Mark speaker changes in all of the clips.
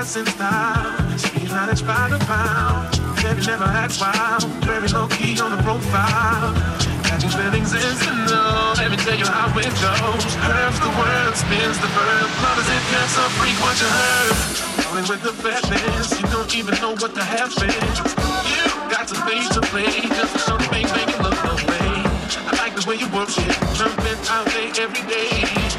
Speaker 1: essence now. She's not inch by the pound. Baby never acts wild. Very low key on the profile. Catching feelings is the know. Let me tell you how it goes. Curves the world spins the verb. Love is if you're so freak what you heard. Falling with the fatness, you don't even know what to happen. You got to pay to play just to show the make it look the way. I like the way you work it. Jumping out there every day.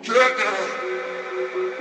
Speaker 2: Jedi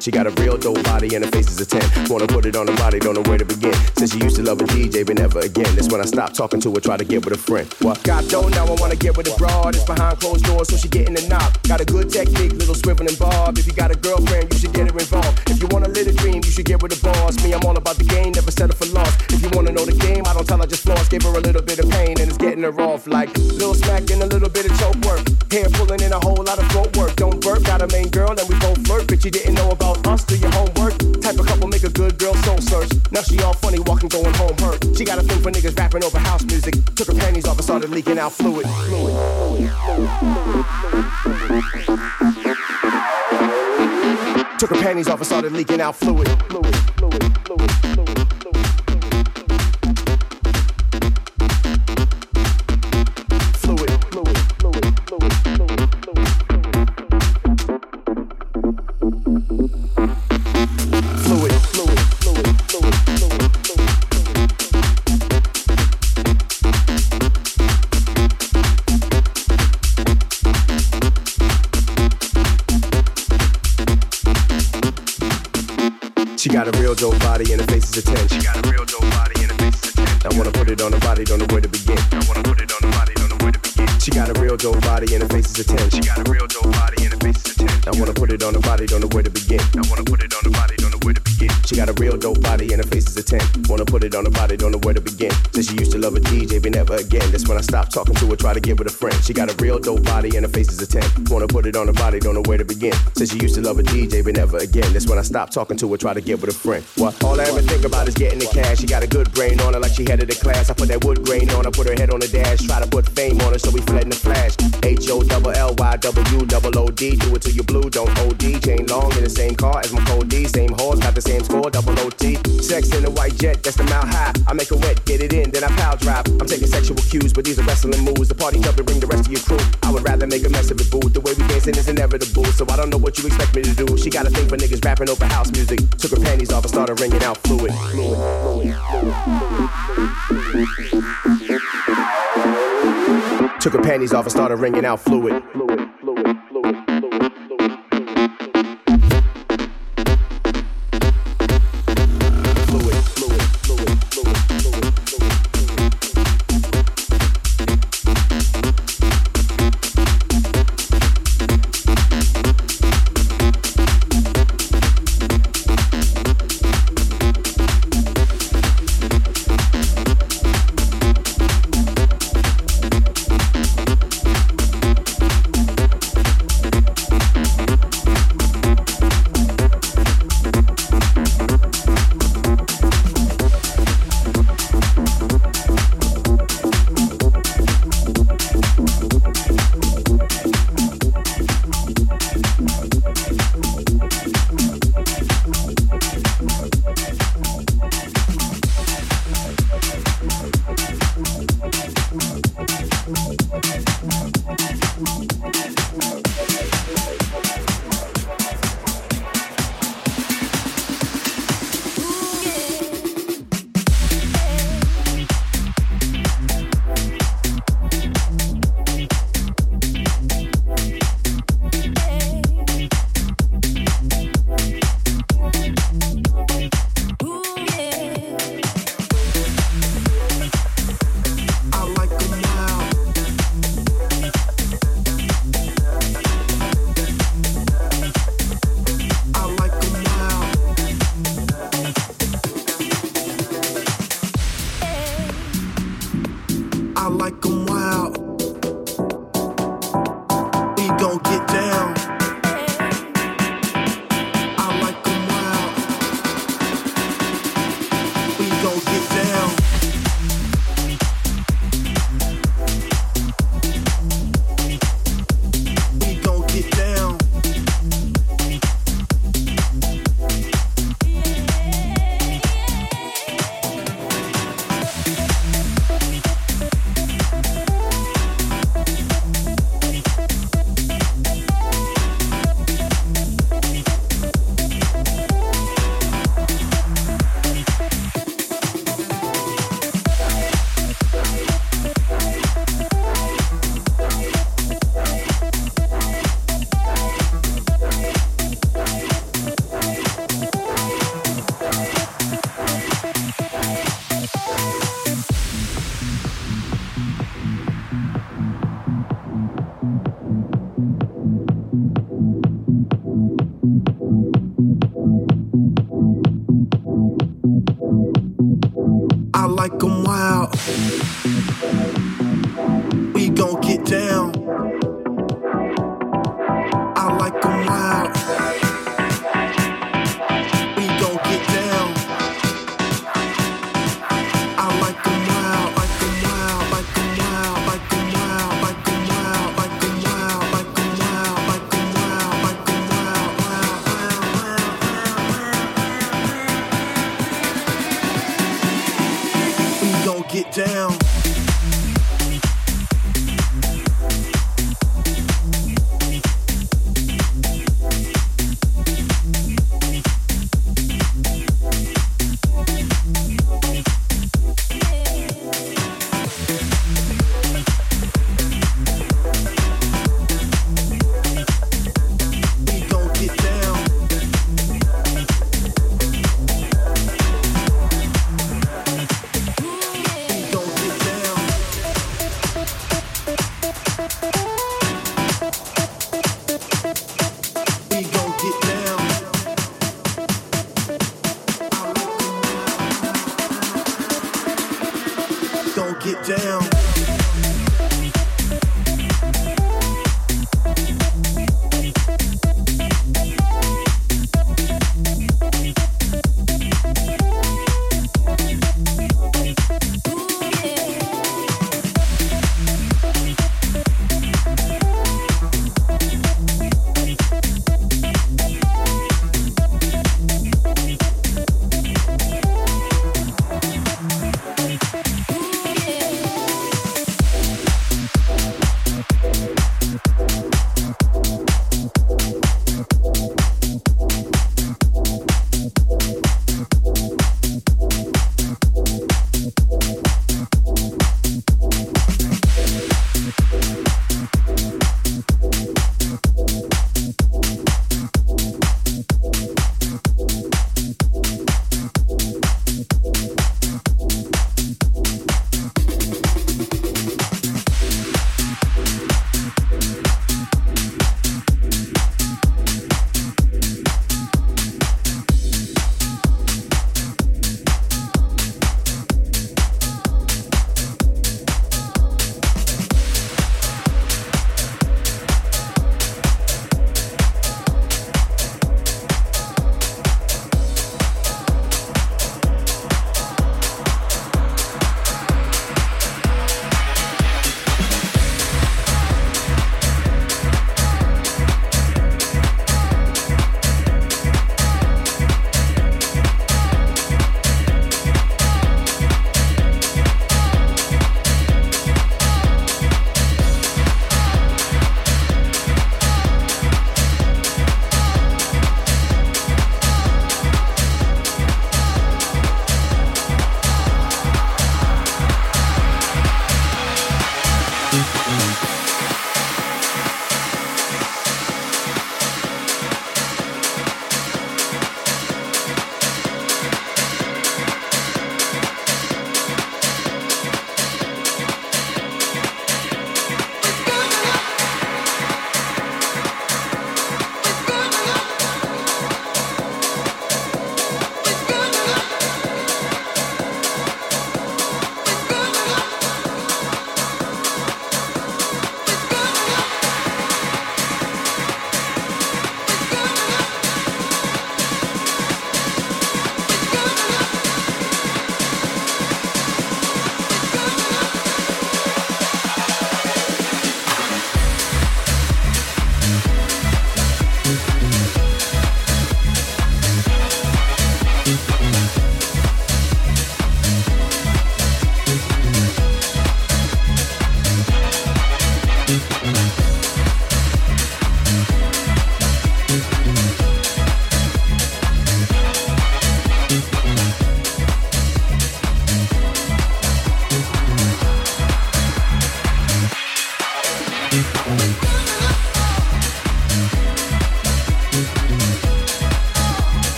Speaker 3: She got a real dope body and her face is a 10. Wanna put it on her body, don't know where to begin. Since she used to love a DJ, but never again. That's when I stopped talking to her, try to get with a friend. What? Got dough, now I wanna get with a broad. It's behind closed doors, so she getting the knob. Got a good technique, little swivel and bob. If you got a girlfriend, you should get her involved. If you wanna live a dream, you should get with a boss. Me, I'm all about the game, never settle for loss. If you wanna know the game, I don't tell her just floss. Give her a little bit of pain, and it's getting her off like little smack and a little bit of choke work. Hair pulling in a whole lot of throat work. Don't burp, got a main girl, and we both flirt. But you didn't Now she all funny, walking, going home hurt. She got a thing for niggas rapping over house music. Took her panties off and started leaking out fluid. fluid. Took her panties off and started leaking out fluid. fluid, dope body try to get with a friend. She got a real dope body and her face is a 10. Wanna put it on her body, don't know where to begin. Since she used to love a DJ, but never again. That's when I stopped talking to her, try to get with a friend. What? All I ever think about is getting the cash. She got a good brain on her like she headed the class. I put that wood grain on her, put her head on the dash. Try to put fame on her, so we fled in the flash. H O double L Y W double O D. Do it till you blue, don't OD. Chain long in the same car as my code D. Same horse, got the same score, double OT. Sex in a white jet, that's the mile high. I make her wet, get it in, then I power drive. I'm taking sexual cues, but these are wrestling moves. The party's up to bring the rest of your crew. I would rather make a mess of it, boo. The way we dancing is inevitable, so I don't know what you expect me to do. She got a thing for niggas rapping over house music. Took her panties off and started ringing out fluid. fluid, fluid, fluid. Took her panties off and started ringing out fluid, fluid,